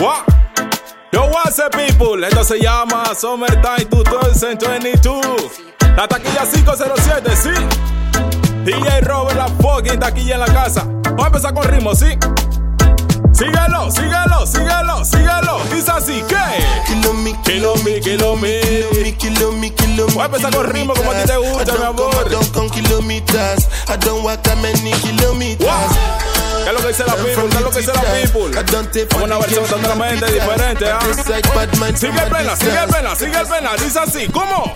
What? Yo, what's up, people? Esto se llama Summertime 2022. La taquilla 507, ¿sí? DJ Robert la fucking taquilla en la casa. Vamos a empezar con ritmo, ¿sí? Síguelo, síguelo, síguelo, síguelo. Dice así que. Kilo me, Kilo me, kilo me. Voy a empezar con ritmo como a ti te gusta, mi amor. I don't come kilometers. I don't walk that many kilometers. ¿Qué es lo que dice la people? ¿Qué es lo que dice la people? I don't take Como una versión totalmente diferente, ¿ah? Sigue el pena, sigue el pena, sigue el pena. Dice así, ¿cómo?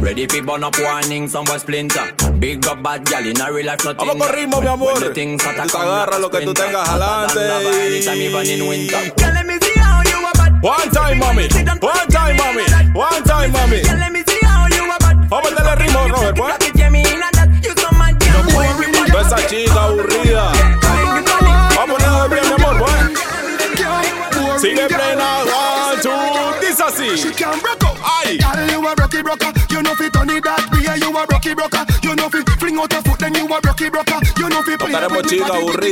Ready fi burn up warning, some boy splinter. Big up bad gal in a real life, nothing. Vamos con ritmo, mi amor. Tú like lo que tú tengas adelante. One time, mami. One time, mami. One then you a rocky broker. You know fi play with the body.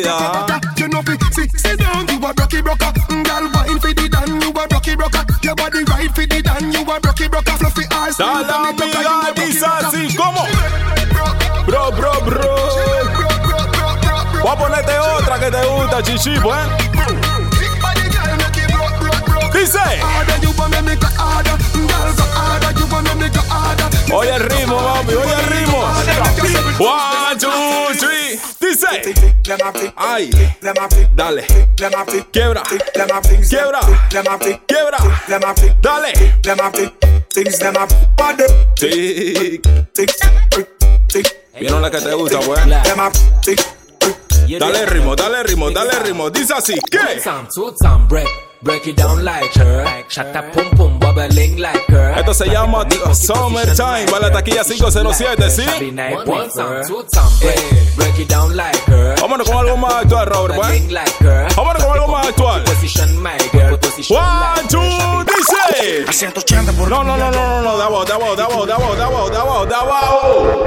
You know fi sit, sit down. You a rocky broker. Mm, Girl, wine fi the dan. You a rocky broker. Your body right fi the dan. You a rocky broker. Fluffy la amiga, dice así, ¿cómo? Bro, bro, bro. Voy a ponerte otra que te gusta, chichi, pues. Dice. Oye el ritmo, papi, oye el ritmo. One, two, three. Dice. Ay, dale. Quiebra. Quiebra. Quiebra. Dale. Tic. Vieron la que te gusta, pues. Dale ritmo, dale ritmo, dale ritmo. Dice así, ¿qué? Break, it down like her. Shut up, pum pum, bubbling like her. Esto se llama Summertime. Va a la taquilla 507, ¿sí? Break, it down like her. Vámonos con algo más actual, Robert, pues. Bubbling like her. Vámonos con algo más actual. Position my girl, position One, two, dice. A 180 por No, no, no, no, no, no, de abajo, de abajo, de abajo.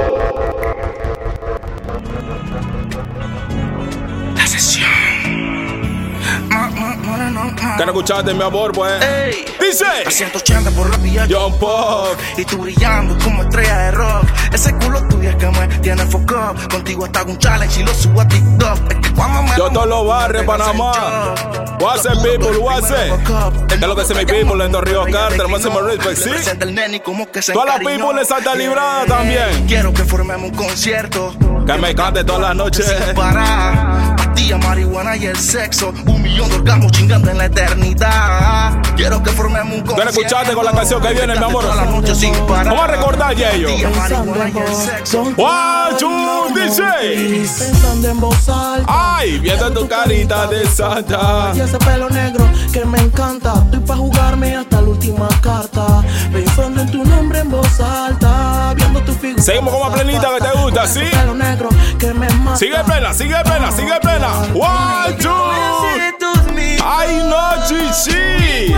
Ma- no, ma. ¿Qué no escuchaste, mi amor, pues? Ey. A Dice. 180 por la vía. John Pop. Y tú brillando como estrella de rock. Ese culo tuyo es que me tiene foco. Contigo hasta un challenge y lo subo a TikTok. Es que cuando me Yo todos los barrios, Panamá. What's up, people? What's up? Es lo que hace mi people en Ríos Carter. Máximo respect, ¿sí? Se Todas las people de Santa Librada también. Quiero que formemos un concierto. Que me cante todas las noches. Sin parar. Pastilla, marihuana y el sexo. Un millón de orgasmos chingando en la eternidad. Quiero que formemos un concierto. Escuchaste con la canción que viene, mi amor. Vamos a recordar, Yayo. Pastilla, marihuana y el sexo. One, two, dice. Pensando en voz alta Ay, viendo tu carita de santa. Y ese pelo negro que me encanta Estoy pa' jugarme hasta la última carta Pensando en tu nombre en voz alta Viendo tu figura Seguimos con más plenita que te gusta, ¿sí? Ese pelo negro que me mata Sigue plena, sigue plena, sigue plena. One, two. Ay, no, chichi.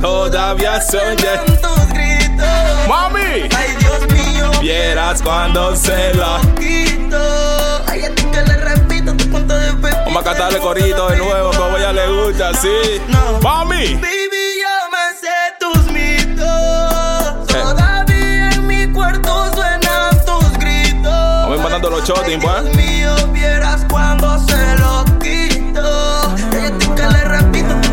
Todavía. Tus gritos. Mami, Ay, Dios mío. vieras cuando se la. Quito. Ay, a ti que le repito tu punto de fe. Vamos a cantarle corito de nuevo, como a ella le gusta, ¿sí? Mami, los Dios pues. mío, vieras cuando se lo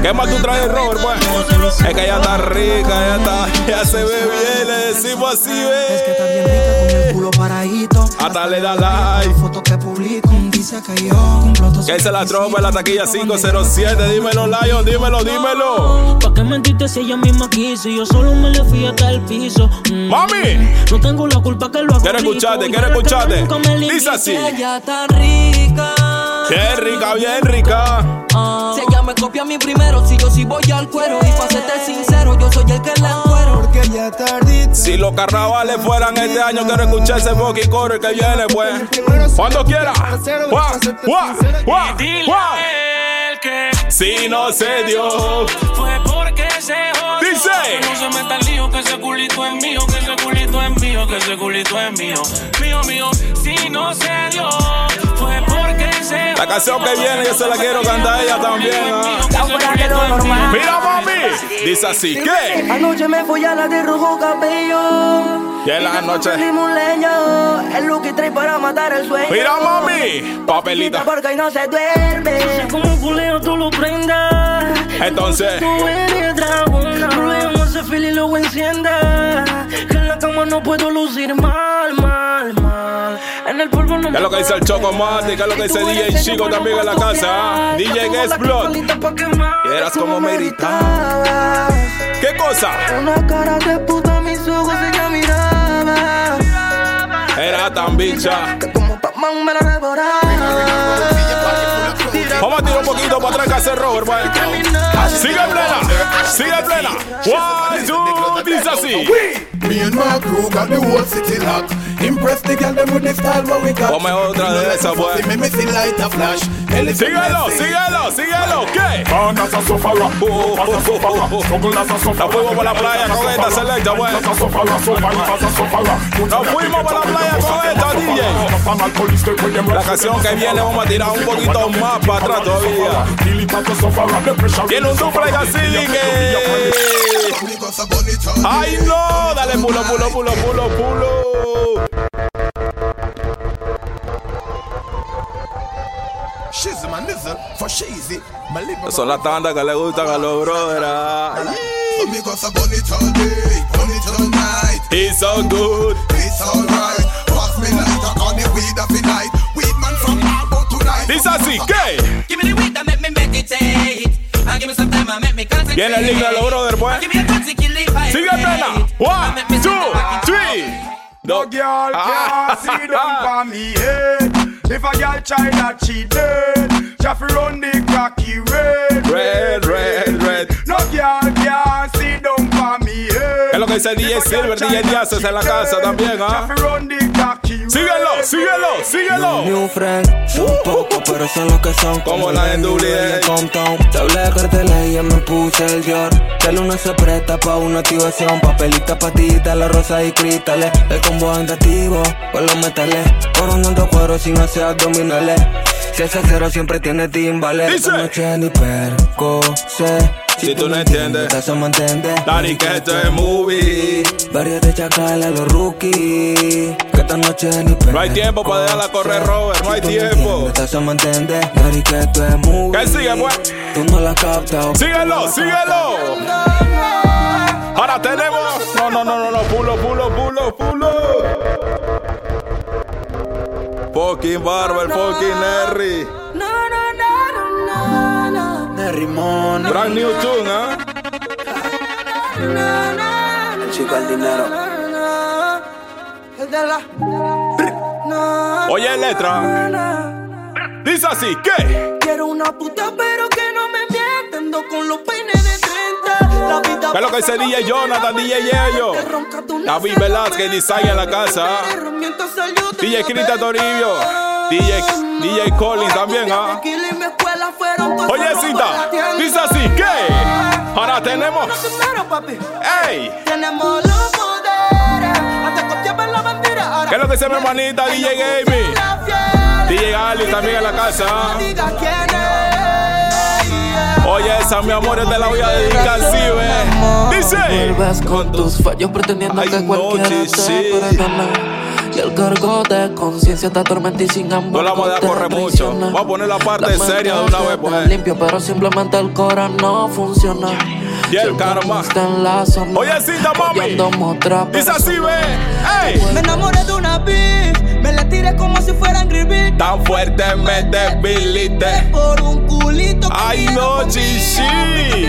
¿Qué más tú traes, Robert, pues? Es que ella está rica, ella está. Ella se ve bien, le decimos así, Es que está ve. bien rica con el culo paradito Hasta le da like. Foto que publico Dice que yo Que la tropa en la taquilla requisitos. 507. Dímelo, Lion, dímelo, dímelo. ¿Pa' qué mentiste si ella misma quiso? Yo solo me le fui hasta el piso. Mm. Mami, No tengo la culpa que lo hago. Quiero escucharte, quiero escucharte. Dice así. Ella tan rica. qué rica, bien rica. Ah, copia a mí primero. Si yo sí voy al cuero. Y para serte sincero, yo soy el que la encuero. Porque ya tardito. Si los carnavales fueran este año, quiero escuchar ese fucking coro que viene, pues. Cuando quiera. Si no se dio. Fue porque se jodió. Dice. No se meta el lío, que ese culito es mío, que ese culito es mío, que ese culito es mío. Mío, mío. Si no se dio, La canción que viene yo se la quiero cantar a ella también. ¿ah? Mira, mami. Dice así, ¿qué? Anoche me fui a la de rojo cabello. Y en la noche. El look y trae para matar el sueño. Mira, mami. Papelita. Porque hoy no se duerme. Como un culeo tú lo prendas. Entonces. Tú eres. Luego ese fil y luego encienda. Que en la cama no puedo lucir mal, mal, mal. En el polvo no ¿Qué es lo que dice el Choco Mati? ¿Qué es lo que dice DJ Chico también en la casa? DJ Guest Blood. Y eras como merita. ¿Qué cosa? Una cara de puta, mis ojos ella miraba. Era tan bicha. Como Pac-Man me la devoraba. A poquito para atrás que hace Robert, pues. Sigue en plena, sigue en plena. One, two, dice así. Me and my crew got the whole city locked. Impress the girl them with the style what we got. Ponme otra de esa, pues. Me missing light a flash. Síguelo, síguelo, síguelo. ¿Qué? Bandas a sofala, oh, pasa sofala, chocolate a sofala. Nos fuimos para la playa con esta selecta, pues. Pasa sofala, sofala, pasa sofala. Nos fuimos para la playa con esta, DJ. La canción que viene vamos a tirar un poquito más para atrás todavía. Tiene un duplex así que... ¡Ay no! Dale pulo, pulo, pulo, pulo, pulo. She's my nizzle for sheezy. My liver. Son las tandas que le gustan a los brothers. Amigos, I burn it all day, burn it all night. He's so good. It's alright. Pass me light, I got the weed of the night. Weed man from Arbo tonight. Dice así, ¿qué? Give Viene el link de los brothers, pues. Give me a chance to kill the vibe. Sigue plena. One, two, three. No girl ah. can see down for me head. If a girl try that she dead. She have to run the cocky red. Red, red, que dice DJ Silver, DJ Díaz en la casa también, ¿ah? Síguelo, síguelo, síguelo. New friend, son pocos, pero son los que son. Como la en. Te hablé de carteles y ya me puse el Dior. El uno se presta pa' una activación. Papelita, patita, la rosa y cristales. El combo andativo con los metales. Coronando cuero sin hacer abdominales. Si ese cero siempre tiene timbales. Dice. Esta noche ni perco sé. Si tú no entiendes, Eso me entiende. Dani, que esto es movie. Varios de chacal a los rookies. Que esta noche ni perco No hay tiempo para dejarla correr, Robert, no hay tiempo. Eso me entiende. Dari que esto es movie. ¿Qué sigue, pues? Tú no la captas. Síguelo, síguelo. Ahora tenemos. No, no, no, no, no. Pulo, pulo, pulo, pulo. Fucking Barber, fucking Harry. De rimón. Brand new tune, ¿ah? Chico, el dinero. El de la. Oye, letra. Dice así, ¿qué? Quiero una puta, pero que no me mienta. Ando con los ¿Qué es lo que dice DJ Jonathan, DJ Yeyo? David Velázquez, Design en la casa. DJ Crita Toribio. DJ, DJ Colin también, ¿ah? Oye, cita, dice así, ¿qué? Ahora tenemos. ¡Ey! Tenemos los poderes. Hasta la bandera. ¿Qué es lo que dice mi hermanita DJ Gaming? DJ Ali también en la casa. Oye, esa mi amor es de la voy a dedicar, sí, ve. Dice. Vuelves con tus fallos pretendiendo Ay, que no, cualquiera te sí. perdone. Y el cargo de conciencia te atormenta y sin No embargo la vamos a dejar te correr mucho. Vamos a poner la parte La seria de una vez, pues. limpio, pero simplemente el cora no funciona. Y el karma. Está en la zona. Oye, cita, mami. Dice así, ve. Me enamoré de una bitch. Me la tiré como si fuera Angry. Tan fuerte me debilité. Por un culito. que Ay, no, chichi.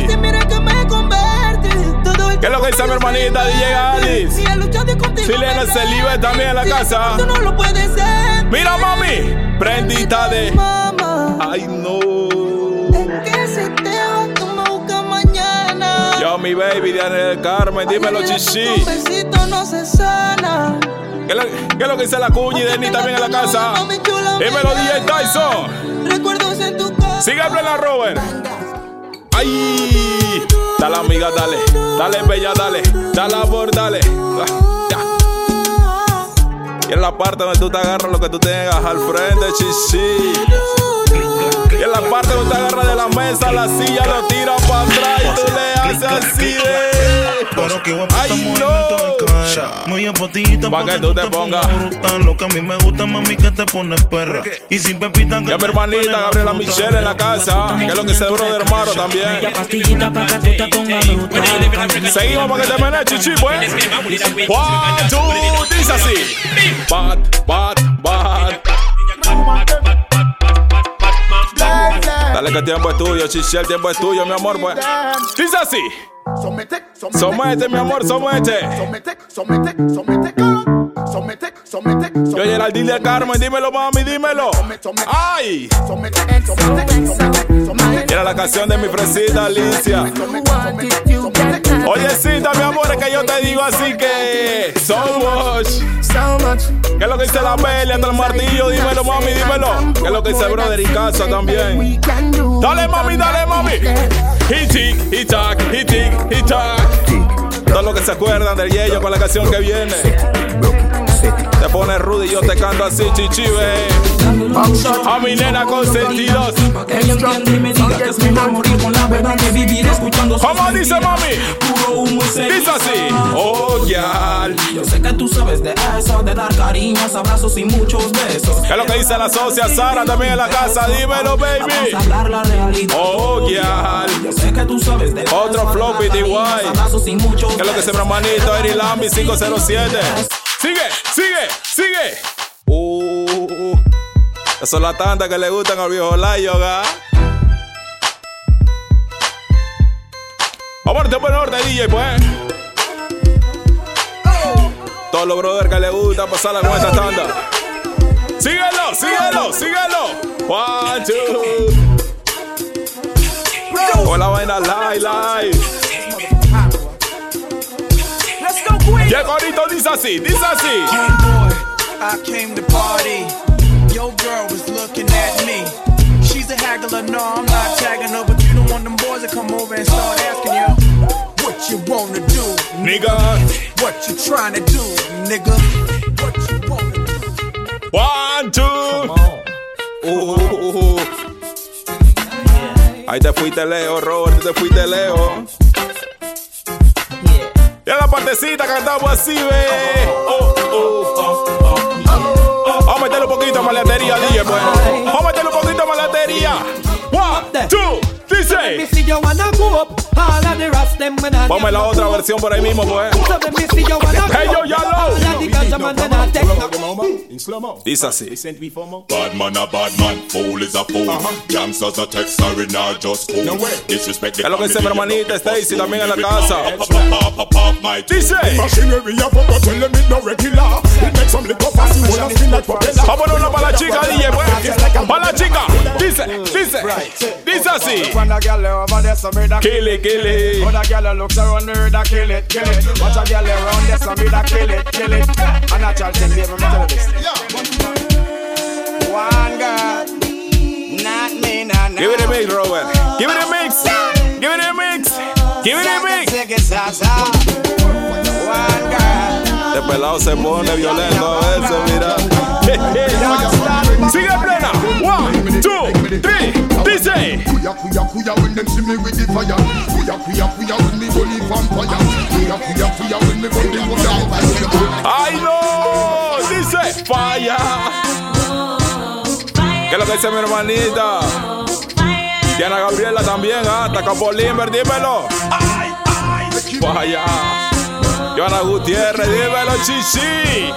Si mira que me convertí. Todo el ¿Qué es lo que dice mi hermanita DJ Alice? Si he luchado contigo. Silena Celibe también en la casa. Tú no lo puedes ser. Mira, mami. Prendita de. Mamá. Ay, no. Baby, Diana del Carmen, dímelo, chichi. Un besito no se sana. ¿Qué es lo, qué es lo que dice la cuña y Denny también en la casa? Dímelo, DJ Tyson. Recuerdos en tu casa. Sigue hablando, Robert. ¡Ay! Dale, amiga, dale. Dale, bella, dale. Dale, amor, dale. Y en la parte donde tú te agarras lo que tú tengas al frente, chichi. Y en la parte donde te agarras de la mesa, la silla lo tiras para atrás y tú le haces así de. Pero que ¡Ay, no! Muy apotita Pa' que tú te pongas. brutal. Lo que a mí me gusta, mami, que te pones perra. Y sin pepita que Ya mi hermanita Gabriela Michelle en la casa. Que es lo que se duró de hermano también. Pastillita para que tú te pongas brutal. Seguimos para que te menes, chichi, pues. One, two, dice así. Que el tiempo es tuyo, chichi, el tiempo es tuyo, mi amor, pues. Dice así. Somete, Somete, mi amor, somete. Somete, somete, somete. Somete, somete, Yo Geraldine de Carmen, dímelo, mami, dímelo. ¡Ay! Era la canción de mi fresita Alicia. Oyecita, mi amor, es que yo te digo así que. So much. ¿Qué es lo que dice la peli hasta el martillo? Dímelo, mami, dímelo. ¿Qué es lo que dice brother y casa también? Dale, mami, dale, mami. Hit tic, hit tac, hit tic, hit tac. Todo lo que se acuerdan del Yello con la canción que viene. Te pone rudy y yo te canto así, chichi, ve. A mi nena con sentidos. Que ella entienda y me diga que es mejor morir con la verdad que vivir escuchando su ¿Cómo dice mami? Puro humo. Dice así. Oh, yal. Yo sé que tú sabes de eso, de dar cariños, abrazos y muchos besos. ¿Qué es lo que dice la socia Sara también en la casa? Dímelo, baby. hablar la realidad. Oh, yal. Yo sé que tú sabes de Otro eso, de flow dar PTY. cariños, abrazos y muchos ¿Qué es lo que se mi hermanito Eri Lambi 507? Sigue, sigue, sigue. Uh, eso es la tanda que le gustan al viejo Layo, ¿ga? Vamos a por norte, DJ, pues. Todos los brothers que le gusta pasar la nuestra tanda. Síguelo, síguelo, síguelo. One, two. Con la vaina live, live. Llega ahorita, dice así, dice así. boy, I came to party. Your girl was looking at me. She's a haggler, no, I'm not tagging her, but you don't want them boys to come over and start asking you what you wanna do, Nigga. what you trying to do, nigga. What you wanna do. One, two. Uh, Ahí te fuiste lejos, Robert, te fuiste lejos. Y en la partecita cantamos así, ve. Oh, oh, oh. Vamos a meterle un poquito de maletería, DJ, pues. Vamos a meterle un poquito de maletería. One, two, Vamos a la otra versión por ahí mismo, pues. So let me see you wanna Hey, yo, go up, Yalo. all of the ganja man then I take Dice así. Bad man a bad man, fool is a fool. Gangsters a text, sorry, not just cool. Disrespect the Es lo que dice mi hermanita Stacy también en la casa. Dice. Machinery a fuck, tell them it no regular. Así. When a girl over there, some me da Kill it, kill it. When a girl looks around me, da kill it, kill it. Watch a girl around there, some me da kill it, kill it. And a child thing, baby, tell you this. One girl, not me, nah, nah. Give it a mix, Robert. Give it a mix. Give it a mix. Give it a mix. Take it, salsa. One girl. Este pelado se pone violento a veces, mira. Sigue plena. One, two, three. Dice. Kuya fire. ¡Ay! Dice. ¿Qué es lo que dice mi hermanita? Diana Gabriela también, ¿ah? Hasta Capolimber, dímelo. Falla. Joana Gutiérrez, dímelo, chichi.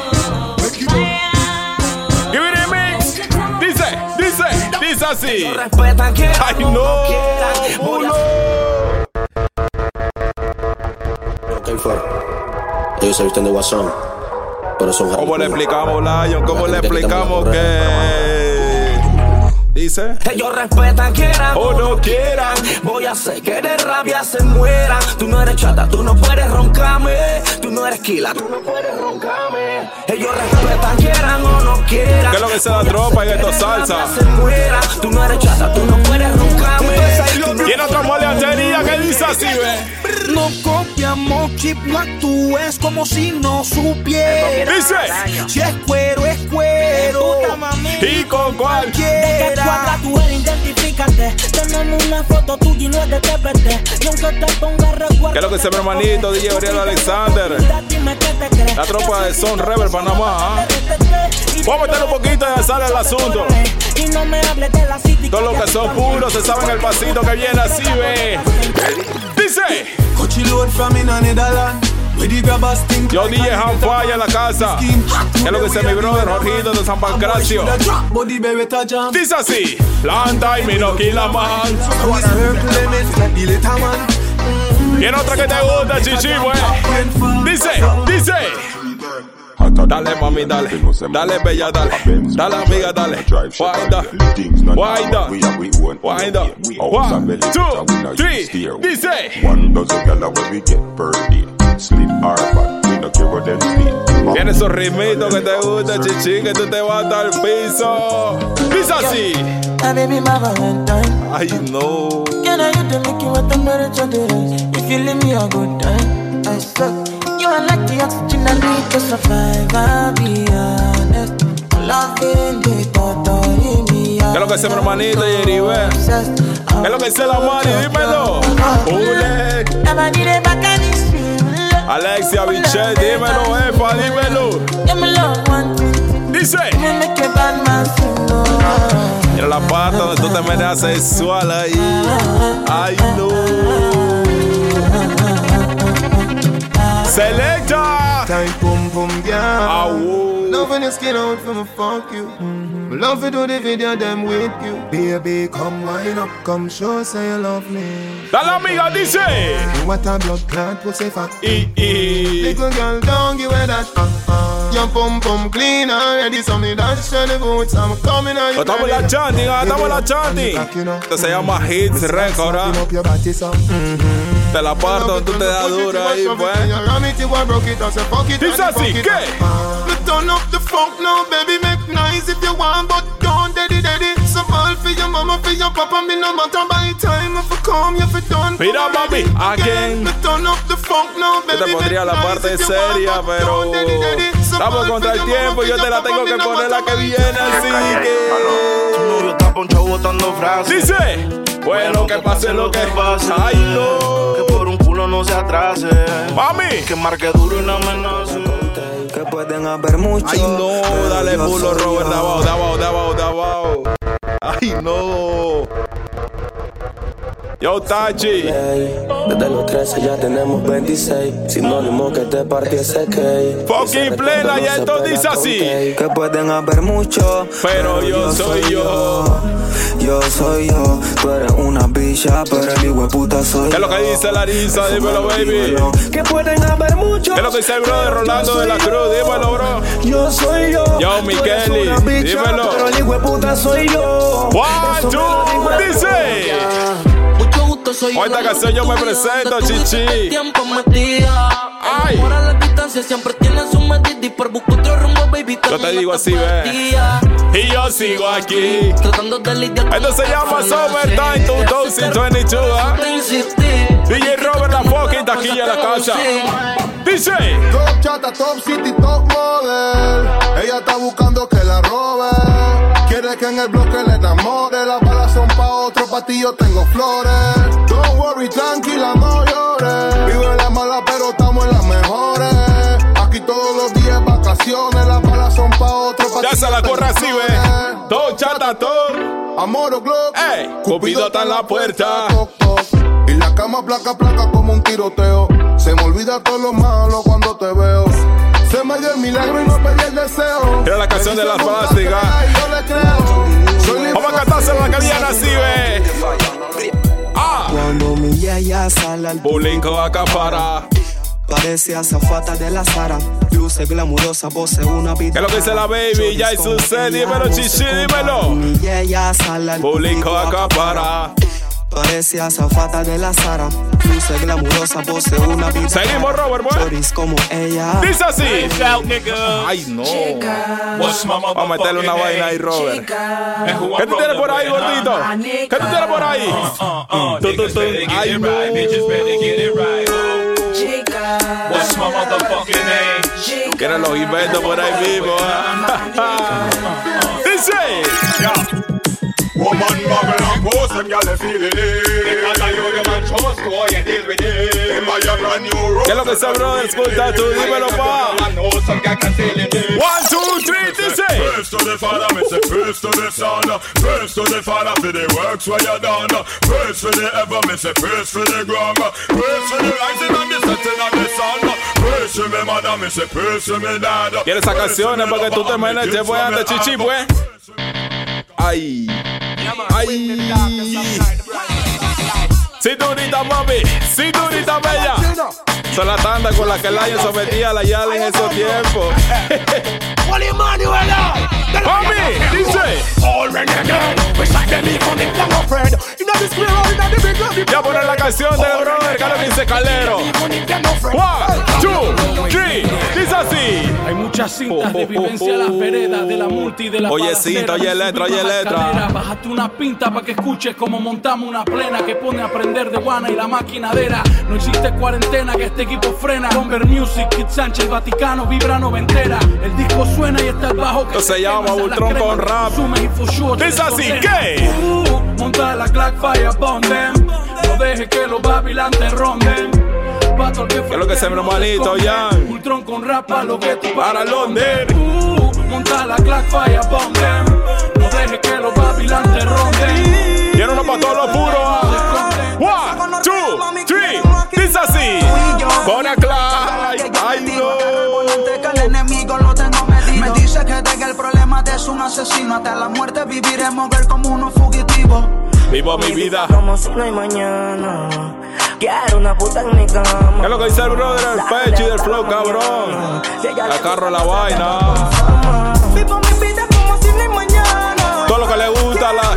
Dice, así. Ay, no. Uno. ¿Qué fue? Ellos se visten de guasón, pero son ¿Cómo le explicamos, Lion? ¿Cómo le explicamos que Dice. Ellos respetan, quieran o no quieran. Voy a hacer que de rabia se mueran. Tú no eres chata, tú no puedes roncarme. Tú no eres kila, tú no puedes roncarme. Ellos respetan, quieran o no quieran. ¿Qué es lo que se da tropa y esto salsa? Se muera. Tú no eres chata, tú no puedes roncarme. Tiene otra maleantería que dice así, ve. No copiamos chip, no actúes como si no supieras. Dice. Si es cuero, es cuero. Y con cualquiera. Cuadra, tú eres, identifícate. Tenemos una foto tuya y no es de TPT. Y aunque te ponga recuerdo. ¿Qué es lo que se ve, hermanito? DJ Gabriel Alexander. La tropa de Son Rebel Panamá. ¿ah? Vamos a meter un poquito y ya sale el asunto. Y no me hables de la city. Todos los que son puros se saben el pasito que viene así, ve. Dice. Yo DJ Hanfire en la casa. ¿Qué es lo que dice mi brother Jorgito de San Pancracio? Dice así. Planta y Minoki la man. ¿Quién otra que te gusta, chichi, güey? Dice, dice. Dale mami, dale, dale bella, dale, dale amiga, dale. Wind up, wind up, wind up. One, two, three, dice. One dozen when we get birdie. Sleep our fat, we no care what them sleep. Tiene esos ritmitos que te gusta, chichi, que tú te vas al piso. Dice así. baby, my Valentine. Ay, no. Can I you to make you what temperature is? If you leave me a good time, I suck. You are like the oxygen I need to survive. I'll be honest. Loving the thought. ¿Qué es lo que dice mi hermanito Yeribe? ¿Qué es lo que dice la mani? Dímelo. Ule. Alexia Bichet, dímelo, Efa, dímelo. Dice. Mira la parte donde tú te metes sexual ahí. Ay, no. Selecta. Tight pum pum yeah. Ah, whoa. Loving your skin out for me fuck you. Mm-hmm. Love to do the video them with you. Baby, come wind up, come show say you love me. Dale amiga, dice. What a blood clot pussy fat. Y. Little girl, don't give her that. Uh-uh. Your pum pum clean already, so me dash on the boots. I'm coming on you. Estamos la chanting, estamos la chanting. Esto se llama Hits Record, ah. De la parte donde tú te das dura ahí, pues. Dice así, ¿qué? Turn up the funk now, baby, make nice if you want, but don't daddy daddy. So all for your mama, for your papa, me no matter by time if you come, if you done. Mira, mami, again. Yo te pondría la parte seria, pero estamos contra el tiempo y yo te la tengo que poner la que viene, así que. Tu novio está ponchado botando frases. Dice, bueno, que pase lo que pase. Ay, no. Que por un culo no se atrase. Mami. Que marque duro y no amenace. Que pueden haber muchos. Ay, no, dale culo, Robert, de abajo, de abajo, de abajo, de abajo. Ay, no. Yo, Tachi. Desde los 13 ya tenemos 26. Sinónimo que te partiese que. Fucking plena, y esto dice así. Que pueden haber muchos. Pero yo soy yo. Yo soy yo. Tú eres una bicha, pero el hijo de puta soy ¿Qué es lo que dice Larisa? Dímelo, baby. Que pueden haber muchos. ¿Qué es lo que dice el brother Rolando de la Cruz? Dímelo, bro. Yo soy yo. Yo, Mikeli. Dímelo. Pero el hijo de puta soy yo. One, two, dice. Hoy esta canción yo me presento, chichi. Tiempo metida. Ay. Ahora la distancia siempre tiene su medida y por buscar otro rumbo, baby. Yo te digo así, ve. Y yo sigo aquí. Tratando de lidiar Esto se llama Summertime 2022, ¿ah? DJ Robert la fucking taquilla en la casa. Dice. Top chata, top city, top model. Ella está buscando que la robe. Quiere que en el bloque le enamore. Las balas son pa' otro, pa' ti yo tengo flores. Don't worry, tranquila, no llores. Vivo en la mala, pero estamos en las mejores. Aquí todos los días vacaciones. Las balas son pa' otro, pa' Ya se la corre así, ve. Todo chata, todo. Amor o globo. Ey, Cupido está en la puerta. Y la cama placa, placa como un tiroteo. Se me olvida todo lo malo cuando te veo. Se me dio el milagro y no pedí el deseo. Era la canción de las plásticas. Vamos a cantársela a la así, ve. Ah. Cuando mi yaya sale al Bullying con acapara. Parece azafata de la Sara. Luce glamurosa, voce una vida. ¿Qué es lo que dice la baby? Ya y sucede, dímelo, chichi, dímelo. Y ella sale al Público acapara. Parece azafata de la Sara. Luce glamurosa, voce una vida. Seguimos, Robert, boy. Choris como ella. Dice así. Ay, no. Vamos a meterle una vaina ahí, Robert. ¿Qué tú tienes por ahí, gordito? ¿Qué tú tienes por ahí? Ay, no. What's my motherfucking name? Quieren los inventos por ahí mismo. ah. Dice. Woman bubble and gyal they feeling it. Because I know your man trust go you deal with it. Them buy a brand new ¿Qué es lo que está, brother? Escucha tú, dímelo, pa. I know some guy can feel it. One, two, three, dice. Praise to the Father, me say praise to the Son. Praise to the Father for the works where you done. Praise for the ever, me say praise for the ground. Praise for the rising and the setting of the sun. Praise to me mother, me say praise to me dad. ¿Quieres esas canciones para que tú te meneches, pues, antes, chichi, pues? Ay. Cinturita, mami. Cinturita, bella. Son la tanda con la que el año sometía a la Yala en esos tiempos. Mami, dice. All renegade, beside them even if they're not afraid. In the square or in the big lobby. Ya poner la canción del brother, lo dice Calero. One, two, three, dice así. Hay muchas cintas de vivencia a las veredas, de la multi, de la Oye, cinta, oye, letra, oye, letra. Bájate una pinta para que escuches cómo montamos una plena que pone a prender de guana y la maquinadera. No existe cuarentena que este equipo frena. Bomber Music, Kid Sánchez, Vaticano, vibra noventera. El disco suena y está el bajo que se llama Ultron con rap. Dice así, ¿qué? Uh, monta la Black Fire Bomb them. No deje que los Babylon te ronden. ¿Qué es lo que se me malito, Jan? Ultron con rap a lo que tú Para Londres. Uh, monta la Black Fire Bomb them. No deje que los Babylon te ronden. Quiero uno para todos los puros. One, two, three. Dice así. Bona Clyde. Ay, deje el problema de es un asesino. Hasta la muerte viviremos ver como unos fugitivos. Vivo mi vida. Como si no hay mañana. Quiero una puta en mi cama. ¿Qué es lo que dice el brother? El pecho y del flow, cabrón. La carro, la vaina. Vivo mi vida como si no hay mañana. Todo lo que le gusta, la,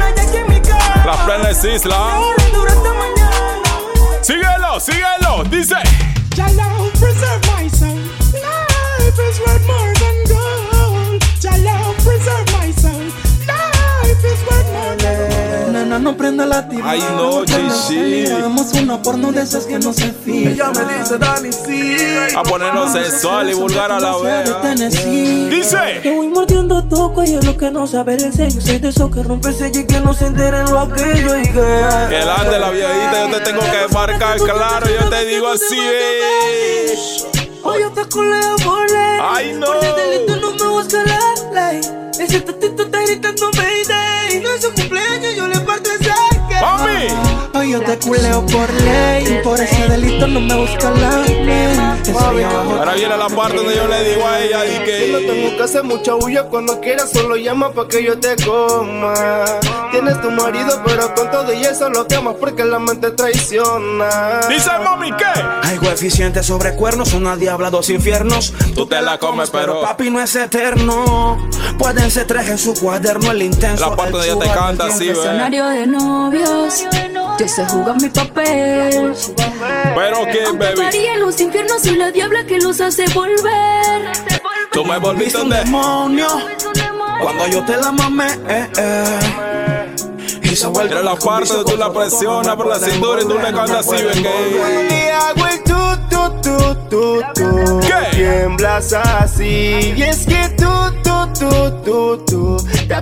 las plenas islas. Síguelo, síguelo. Dice. Preserve my soul. Life is worth more than gold. Love preserve my soul. Life is worth more than. Nena, no prenda la tibia. Ay, no, chichi. Hagamos una porno de esas que no se fija. Ella me dice, Dani, sí. A ponernos sensual y vulgar a la vez. Dice. Te voy mordiendo tu cuello, lo que no sabe el sello. Soy de esos que rompe el sello y que no se enteren lo aquello y que. Que ande la viejita, yo te tengo que marcar claro. Yo te digo así. eh. Hoy yo te culeo por ley. Ay, no. Por el delito no me busca la ley. Ese tatito está gritando te culeo por ley. Por ese delito no me busca la ley. Ahora viene la parte donde yo le digo a ella y que. No tengo que hacer mucha bulla cuando quieras, solo llama pa' que yo te coma. Tienes tu marido, pero con todo y eso lo quemas porque la mente traiciona. Dice mami que. Hay coeficiente sobre cuernos, una diabla, dos infiernos. Tú te la comes, pero. Papi no es eterno. Pueden ser tres en su cuaderno, el intenso. La parte donde ella te canta así, ve. De novios, yo sé jugar mi papel. Pero quién, baby. Estaría en los infiernos y la diabla que los hace volver. Tú me volviste un demonio. Cuando yo te la mamé, eh, eh. Y se vuelve la parte tú la presionas por la cintura y tú le cantas así, ven que. Y hago el tu, tu, tu. ¿Qué? Tiemblas así. Y es que tú, tú, tú, tú, tú.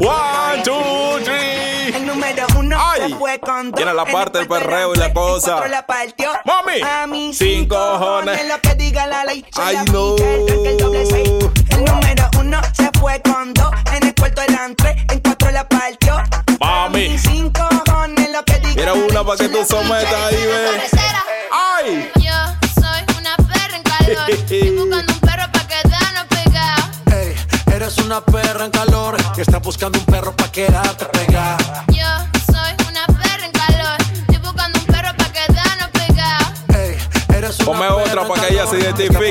One, two, three. El número uno Ay. se fue con dos. Tiene la parte del perreo y la cosa. Cuatro la partió. Mami. A mí Sin cojones. Lo que diga la ley. Soy Ay, la no. pica, el tanque, el doble seis. El número uno se fue con dos. En el cuarto eran tres. En cuatro la partió. Mami. Sin cojones lo que diga Mira una para que tú sometas ahí, ve. ¡Ay!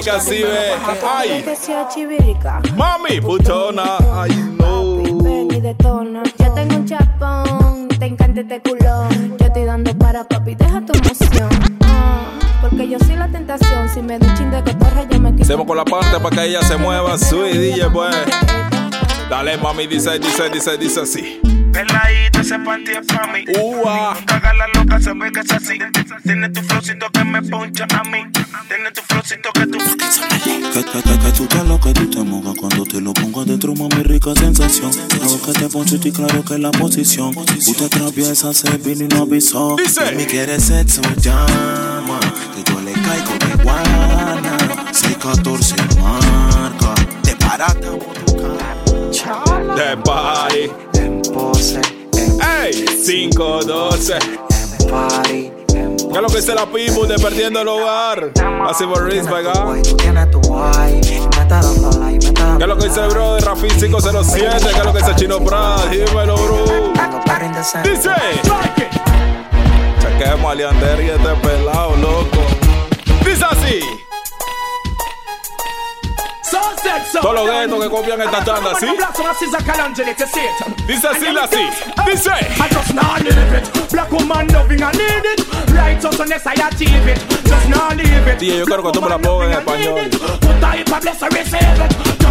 Identifique así, ve. Ay, chivirica. mami, putona. Ay, no. Ya tengo un chapón, te encanta este culón. Yo estoy dando para papi, deja tu emoción. Ah, porque yo soy la tentación. Si me doy un chin de cotorra, yo me quito. Hacemos con la parte para que ella se mueva, sweet DJ, pues. Dale, mami, dice, dice, dice, dice así. Peladita, ese panty es pa' mí. Te hagas la loca, se ve que es así. Tiene tu flowcito que me poncha a mí. Tiene tu flowcito que tú... Que, que, que, que tú te lo que tú te mojas cuando te lo pongo adentro, mami, rica sensación. Hago que te poncho y claro que la posición. Tú te atraviesas, se vino y no avisó. Mami, quiere sexo, llama. Que yo le caigo de guana. 614 marca. De barata, De party. pose. Ey, 512. Party. ¿Qué es lo que dice la people de perdiendo el hogar? Like, me está ¿Qué es lo que dice el bro de Rafi 507? ¿Qué es lo que dice Chino Prada? Dímelo, bro. Dice. Chequemos a Leander y este pelado, loco. Dice así. Todos los guetos que copian esta tanda, ¿sí? Dice así. Dice. I just not live it. Black woman loving, I need it. Righteousness, I achieve it. Just not live it. Tío, yo quiero que tú me la pongas en español. Put type of bless, I receive it.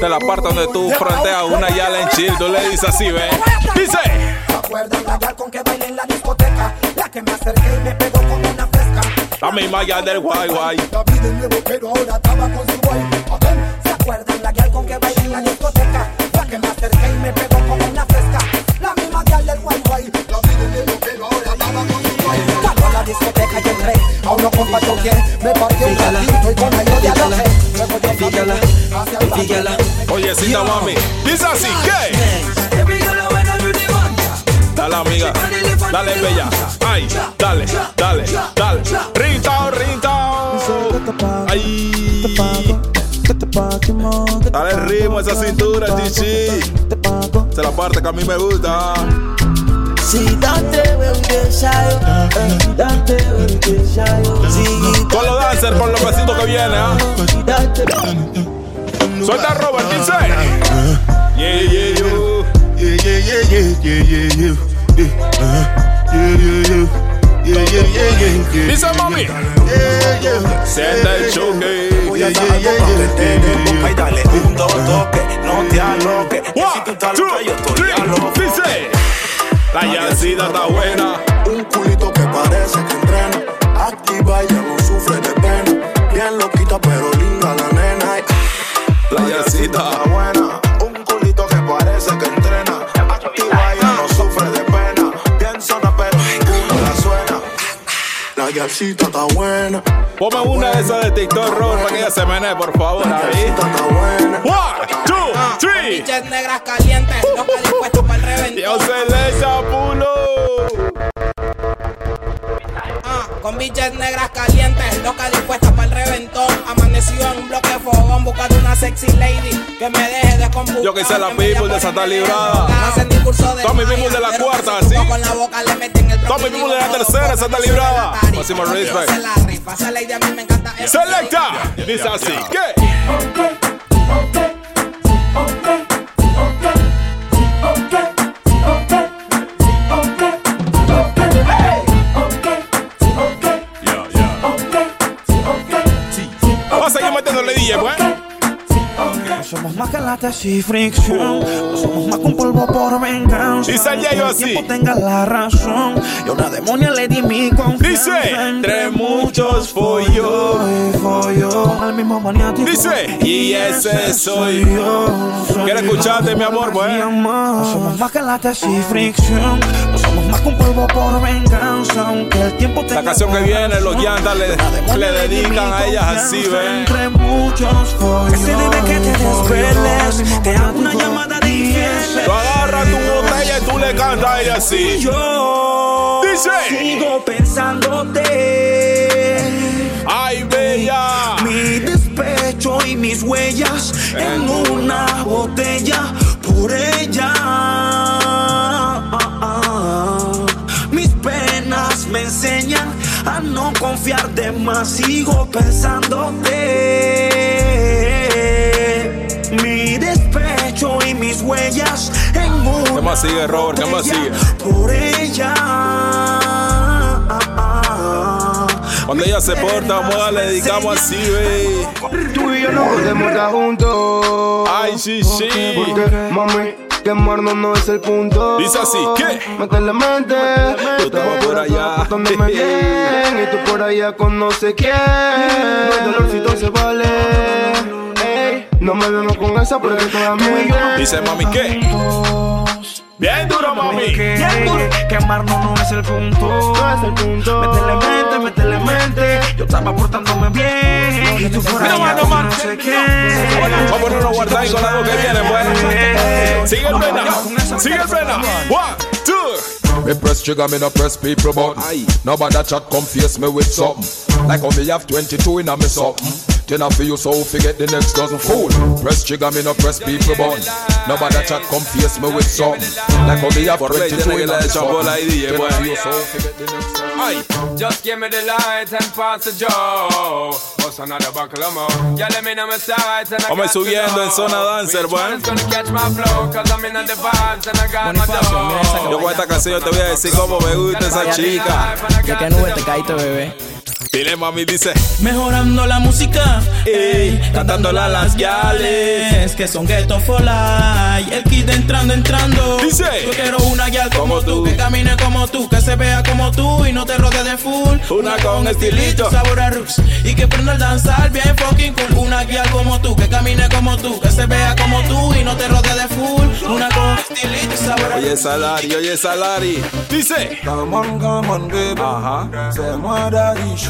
De la parte donde tú fronteas una yala en chill, tú le dices así, ve. Dice. ¿Se acuerdan la con que bailé en la discoteca? La que me acerqué y me pegó con una fresca. La misma ya del guay, guay. La vi de nuevo, pero ahora estaba con su guay. ¿Se acuerdan la gal con que bailé en la discoteca? La que me acerqué y me pegó con una fresca. La misma gal del guay, guay. La vi de nuevo, pero ahora estaba con su guay. Cuando la discoteca yo a unos compas choqué. Me partió un ratito y con ellos dialogé. Luego yo caminé hacia el Fíjala. Oye, cita mami. Dice así, ¿qué? Dale, amiga. Dale, bella. Ay, dale, dale, dale. Rita, Rita. Ay. Dale ritmo a esa cintura, chichi. Esa es la parte que a mí me gusta. Si date eh, date. Si Con los dancers, con los besitos que vienen, ¿ah? Suelta Robert, dice. Yeah, yeah, yo. Yeah, yeah, yeah, yeah, yeah, yeah, yeah. Yeah, yeah, yeah, yeah. Yeah, yeah, yeah, yeah, yeah. Dice mami. Yeah, yeah. Sienta el choque. Voy a dar algo pa' que te dé boca y dale un dos toque, no te aloques. Si tú estás loca, yo estoy a loco. Dice. La yacida está buena. Un culito que parece que entrena. Activa, ya no sufre de pena. Bien loquita, pero linda la nena. La yacita. Está buena. La está buena. Ponme una de esas de TikTok, Robert, para que ella se menee, por favor. Ahí. One, two, three. Bichas negras calientes, loca dispuesta para el reventón. Yo se le echa con bichas negras calientes, loca dispuesta para el reventón. Amanecido en un bloque de fogón, buscando una sexy lady que me deje de computar. Yo que sé la people de Santa Librada. Hacen discurso de Tommy people de la cuarta, si ¿sí? tú Con la boca le meten el Tommy people de la tercera, Santa Librada. Máximo respect. Selecta. Dice así. ¿Qué? Metiéndole DJ, pues. No somos más que latas y fricción. No somos más que un polvo por venganza. Dice el Yayo así. Tiempo tenga la razón. Yo una demonia le di mi confianza. Dice, entre muchos folló. Con el mismo maniático. Dice, y ese soy yo. ¿Quieres escucharte, mi amor? No somos más que látex y fricción. Un polvo por venganza. Aunque el tiempo La canción que viene, los llantas le, le dedican a ellas así, ven. Entre muchos Ese debe que te desveles. Te hago una llamada de infiel. Tú agarras tu botella y tú le cantas a ella así. Yo Dice. sigo pensándote. ¡Ay, bella! Mi despecho y mis huellas en una botella por ella. A no confiar de más. Sigo pensándote. Mi despecho y mis huellas en una ¿Qué más sigue, Robert? ¿Qué más sigue? por ella. Cuando ella se porta, moda, le dedicamos así, ve. Tú y yo no podemos estar juntos. Ay, sí, sí. Porque, mami, quemarnos no es el punto. Dice así, ¿qué? Métele mente. Tú estabas por allá. Portándome bien. Y tú por allá con no sé quién. Hay dolorcito se vale. Ey, no me vemos con esa porque tú yo. Dice, mami, ¿qué? Bien duro, mami. Bien duro. Quemarnos no es el punto. No es el punto. Métele mente, métele mente. Yo estaba portándome bien. Y tú por Mira, allá mano, no sé qué. Vamos a ponernos guardar con algo que viene, pues. Sigue el pena. Sigue el pena. One, two. Me press trigger, me no press people button. Nobody chat come face me with something. Like how me have 22 in a me something. Then I feel you so forget the next dozen fool. Press trigger, me no press people button. Nobody chat come face me with something. Like how me have Por ley 22 tiene que in la a me de chambola ahí, something. DJ, Then I pues. feel you so forget the next dozen Ay. Just give me the light and pass the joe. What's another buckle of more? Yeah, let me know my sides and I to subiendo en zona dancer, which bueno. one's gonna catch my flow, cause I'm in the vibes and I got my dough. Yo con esta canción te voy a decir cómo me gusta esa chica. ¿De qué nube te caíste, bebé? Dile, mami, dice. Mejorando la música, ey, cantándola a las guiales que son ghetto for life. El kid entrando, entrando. Dice. Yo quiero una guial como, tú, que camine como tú, que se vea como tú y no te rodee de full. Una con estilito. sabor a roots y que prenda el danzar bien fucking cool. Una guial como tú, que camine como tú, que se vea como tú y no te rodee de full. Una con estilito, sabor a Oye, Salari, oye, Salari. Dice. Come on, come on, baby. Ajá. Se muera y.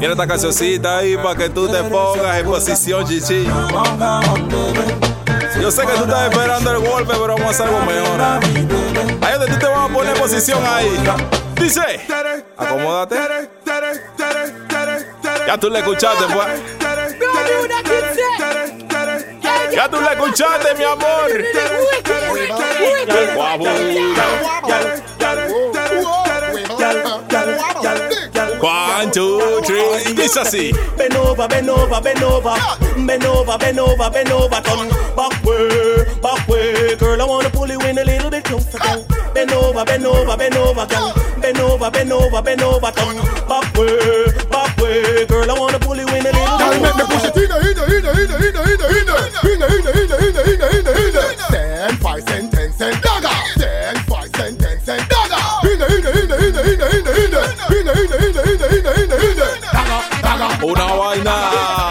Mira esta cancioncita ahí para que tú te pongas en posición, chichi. Yo sé que tú estás esperando el golpe, pero vamos a hacer algo mejor. Ahí donde tú te vas a poner en posición ahí. Dice. Acomódate. Ya tú le escuchaste, pues. Ya tú le escuchaste, mi amor. Two, three. Dice así. Bend over, bend over, bend over, bend over, bend over, bend over, turn back way, back way. Girl, I wanna pull you in a little bit closer, girl. Bend over, bend over, bend over, girl. Bend over, bend over, bend over, turn back way, back way. Girl, I wanna pull you in a little Girl, bit make me push it in, in, in, in, in, in, in, in, in, in, in, in, in, in, in. Ten, five cent, ten cent, dagger. Ten, five cent, ten cent, dagger. In, in, in, in, in, in, in, in, in, in, in, in, in, in, in, in. Dagger, dagger. Una vaina.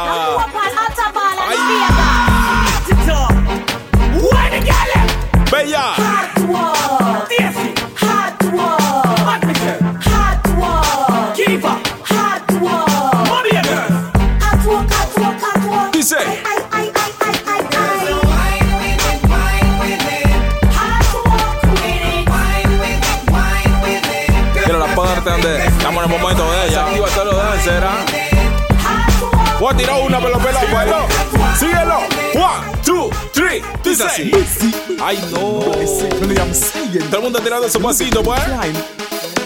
Voy a tirar una pelo pelo. Síguelo. One, two, three. Dice así. Ay no. Todo el mundo tirando su pasito, pues.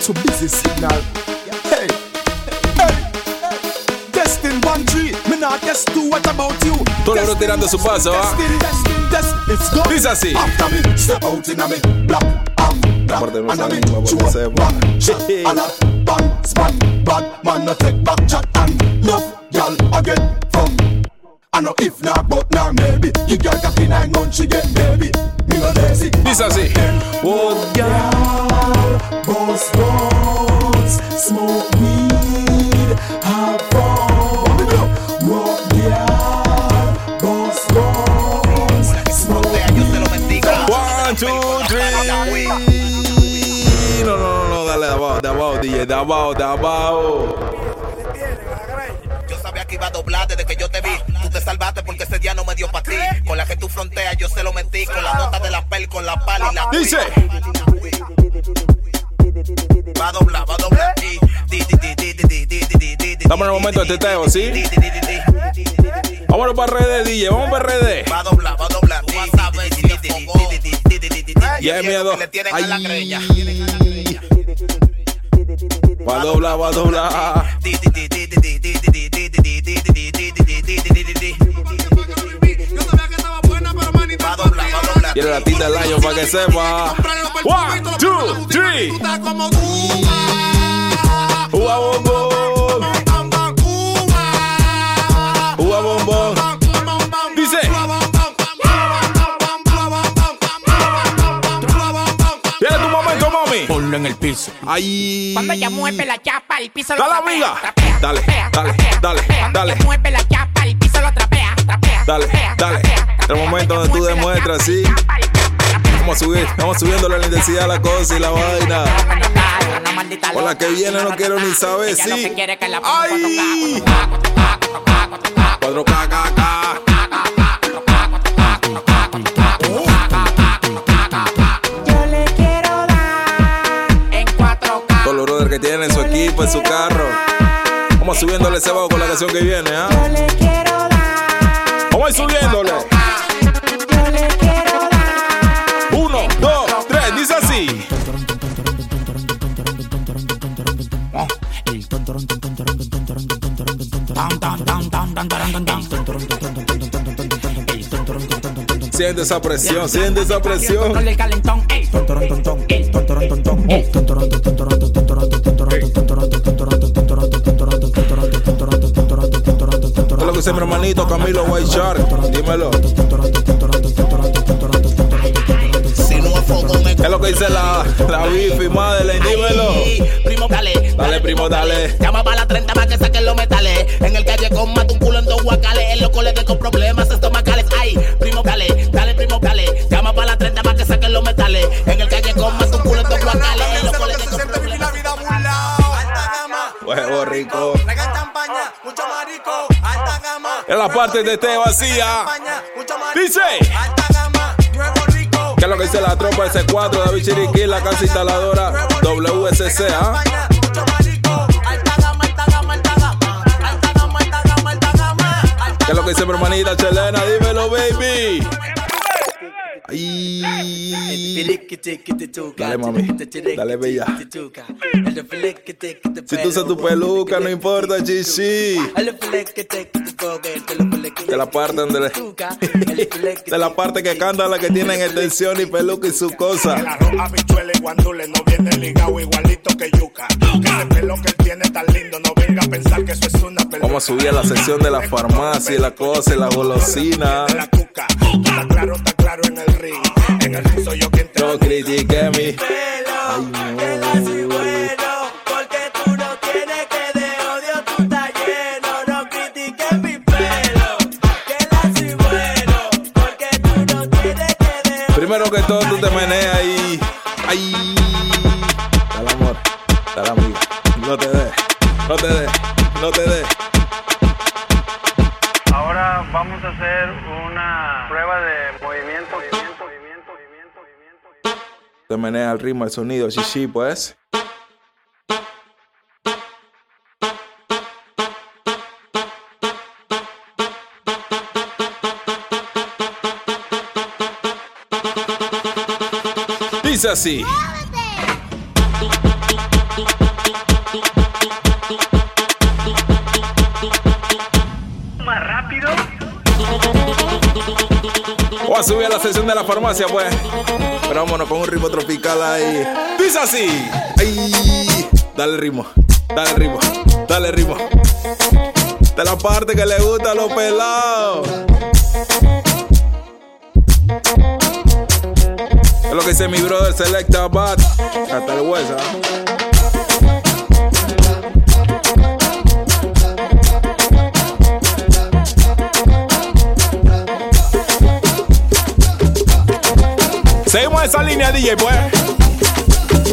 To busy signal. Hey, hey, Destin one tree. Me not guess two. What about you? Todo el mundo tirando su paso, ¿ah? Dice así. After me, step out in a me. Black, La parte no and a me. salimos porque se va. And a bang, span, bad man no take back chat and love, again from I know if not, but now maybe You girl cocky nine months again, baby Me no lazy This is it Old girl Boss boss Smoke weed Have fun Boss boss Smoke weed One, two, three No, no, no, no, dale, de abajo, DJ, ti. Con la que tú fronteas, yo se lo metí. Con la nota de la pel, con la pala y la. Dice. Va a doblar, va a doblar. Estamos en el momento de teteo, ¿sí? Vámonos para RD, DJ. Vamos para RD. Va a doblar, va a doblar. Ya es miedo. Va a doblar, va a doblar. Quiere la tita del año para que sepa. One, two, three. Ua bombón. Ua bombón. Dice. Viene tu momento, mami. Ponlo en el piso. Ahí. Cuando ella mueve la chapa, el piso lo Dale, amiga. Dale, dale, dale, trapea. Cuando dale. ella mueve la chapa, el Dale, dale. El momento donde tú demuestras, sí. Vamos a subir, vamos subiendo la intensidad de la cosa y la vaina. Con la que viene no quiero ni saber, sí. que que ¡Ay! 4K, K, K. Yo le quiero dar en 4K. Todos los brothers que tienen su equipo en su carro. Vamos subiéndole ese bajo con la canción que viene, ¿ah? Yo le quiero dar Vamos subiéndole. Uno, dos, tres, dice así. Siente esa presión, siente esa presión. Lo que dice mi hermanito Camilo White Shark? Dímelo. ¿Qué es lo que dice la, la Bifi Madeleine? Dímelo. Primo, dale. Dale, primo, dale. Llama para la 30 para que saquen los metales. En el calle con mata un culo en dos guacales. En los colegios con problemas estomacales. Ay, primo, dale, dale, primo, dale. Llama para la 30 para que saquen los metales. En el calle con mata Huevo rico. Mucho marico. Alta gama. En la parte de té vacía. Dice. Alta gama, nuevo rico. ¿Qué es lo que dice la tropa S4, David Chiriquí, la casa instaladora WSC, ¿ah? ¿Qué es lo que dice mi hermanita Chelena? Dímelo, baby. Ay. Dale, mami. Dale, bella. Si tú usas tu peluca, no importa, chichi. De la parte donde le- De la parte que canta la que tienen extensión y peluca y su cosa. El arroz, habichuela y guandule no viene ligado igualito que yuca. Que ese pelo que él tiene tan lindo, no venga a pensar que eso es una peluca. Vamos a subir a la sección de la farmacia y la cosa y la golosina. Está claro, está claro en el ring. En el ring soy yo quien te critiqué mi. Primero al ritmo, el sonido, chichi, pues. Dice así. Más rápido. Voy a subir a la sección de la farmacia, pues. Pero vámonos con un ritmo tropical ahí. Dice así. Ay. Dale ritmo. Dale ritmo. Dale ritmo. De la parte que le gusta a los pelados. Es lo que dice mi brother Selecta Bat. Hasta el hueso. Esa línea, DJ, pues.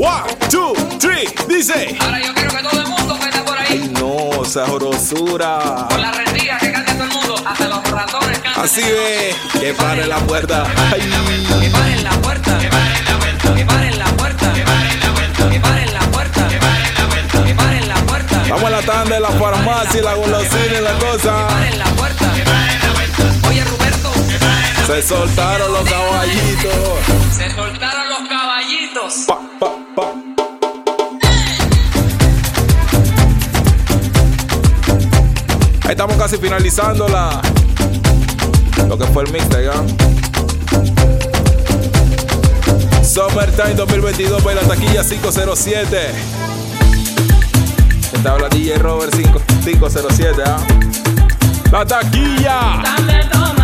One, two, three, dice. Ahora yo quiero que todo el mundo que está por ahí. No, esa jorosura. Con la rendija que cante todo el mundo. Hasta los ratones cantan. Así ve, que pare la puerta. Que paren la puerta. Que paren la puerta. Que paren la puerta. Que paren la puerta. Que paren la puerta. Que paren la puerta. Que paren la puerta. Vamos a la tanda de la farmacia, la golosina y la cosa. Paren la puerta. Que paren la puerta. Se soltaron los caballitos. Se soltaron los caballitos. Pa, pa, pa. Ahí estamos casi finalizando la lo que fue el mixtape, ¿ya? Summertime 2022 para la taquilla 507. Te habla DJ Robert 5, 507, ¿ah? La taquilla. Quiero la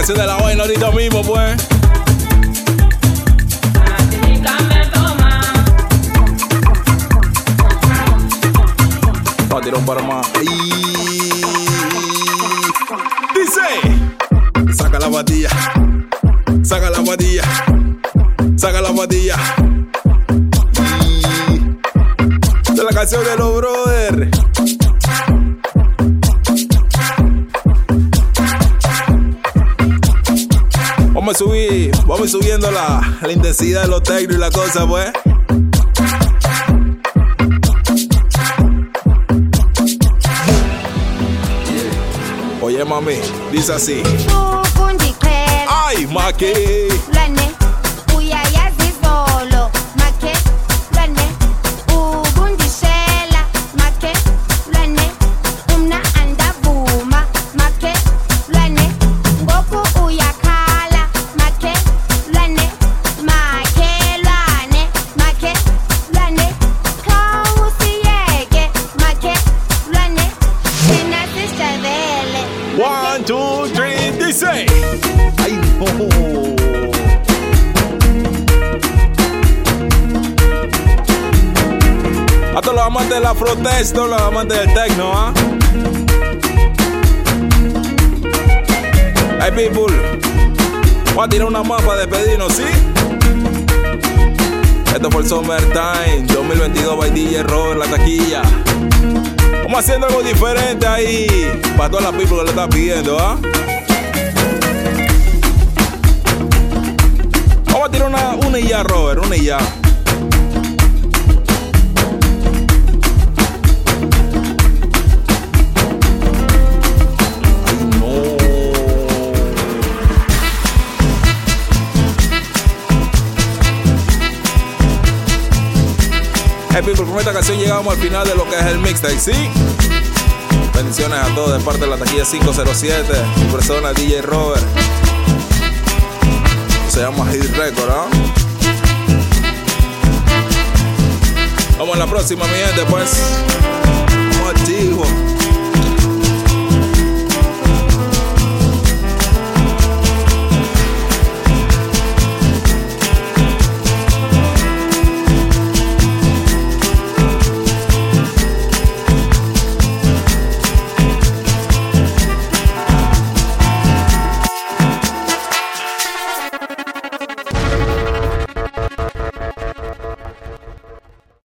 canción de la vaina ahorita mismo, pues. Vamos a tirar un par más. Ay. Dice: Saca la patilla. Saca la patilla. Saca la patilla. Esta es la canción de los brothers. Vamos a subir, vamos a ir subiendo la, la intensidad de los techno y la cosa, pues. Oye, mami, dice así. Ay, maki. Todos los amantes del techno, ¿ah? Hey, people. Voy a tirar una mapa de despedirnos, ¿sí? Esto fue el Summertime 2022 by DJ Robert, la taquilla. Vamos haciendo algo diferente ahí. Para todas las people que le están pidiendo, ¿ah? Vamos a tirar una, una y ya, Robert, una y ya. Hey people, con esta canción llegamos al final de lo que es el mixtape, ¿sí? Bendiciones a todos de parte de la taquilla 507, su persona DJ Robert. Se llama Hit Record, ¿ah? Vamos a la próxima, mi gente, pues. Vamos activos.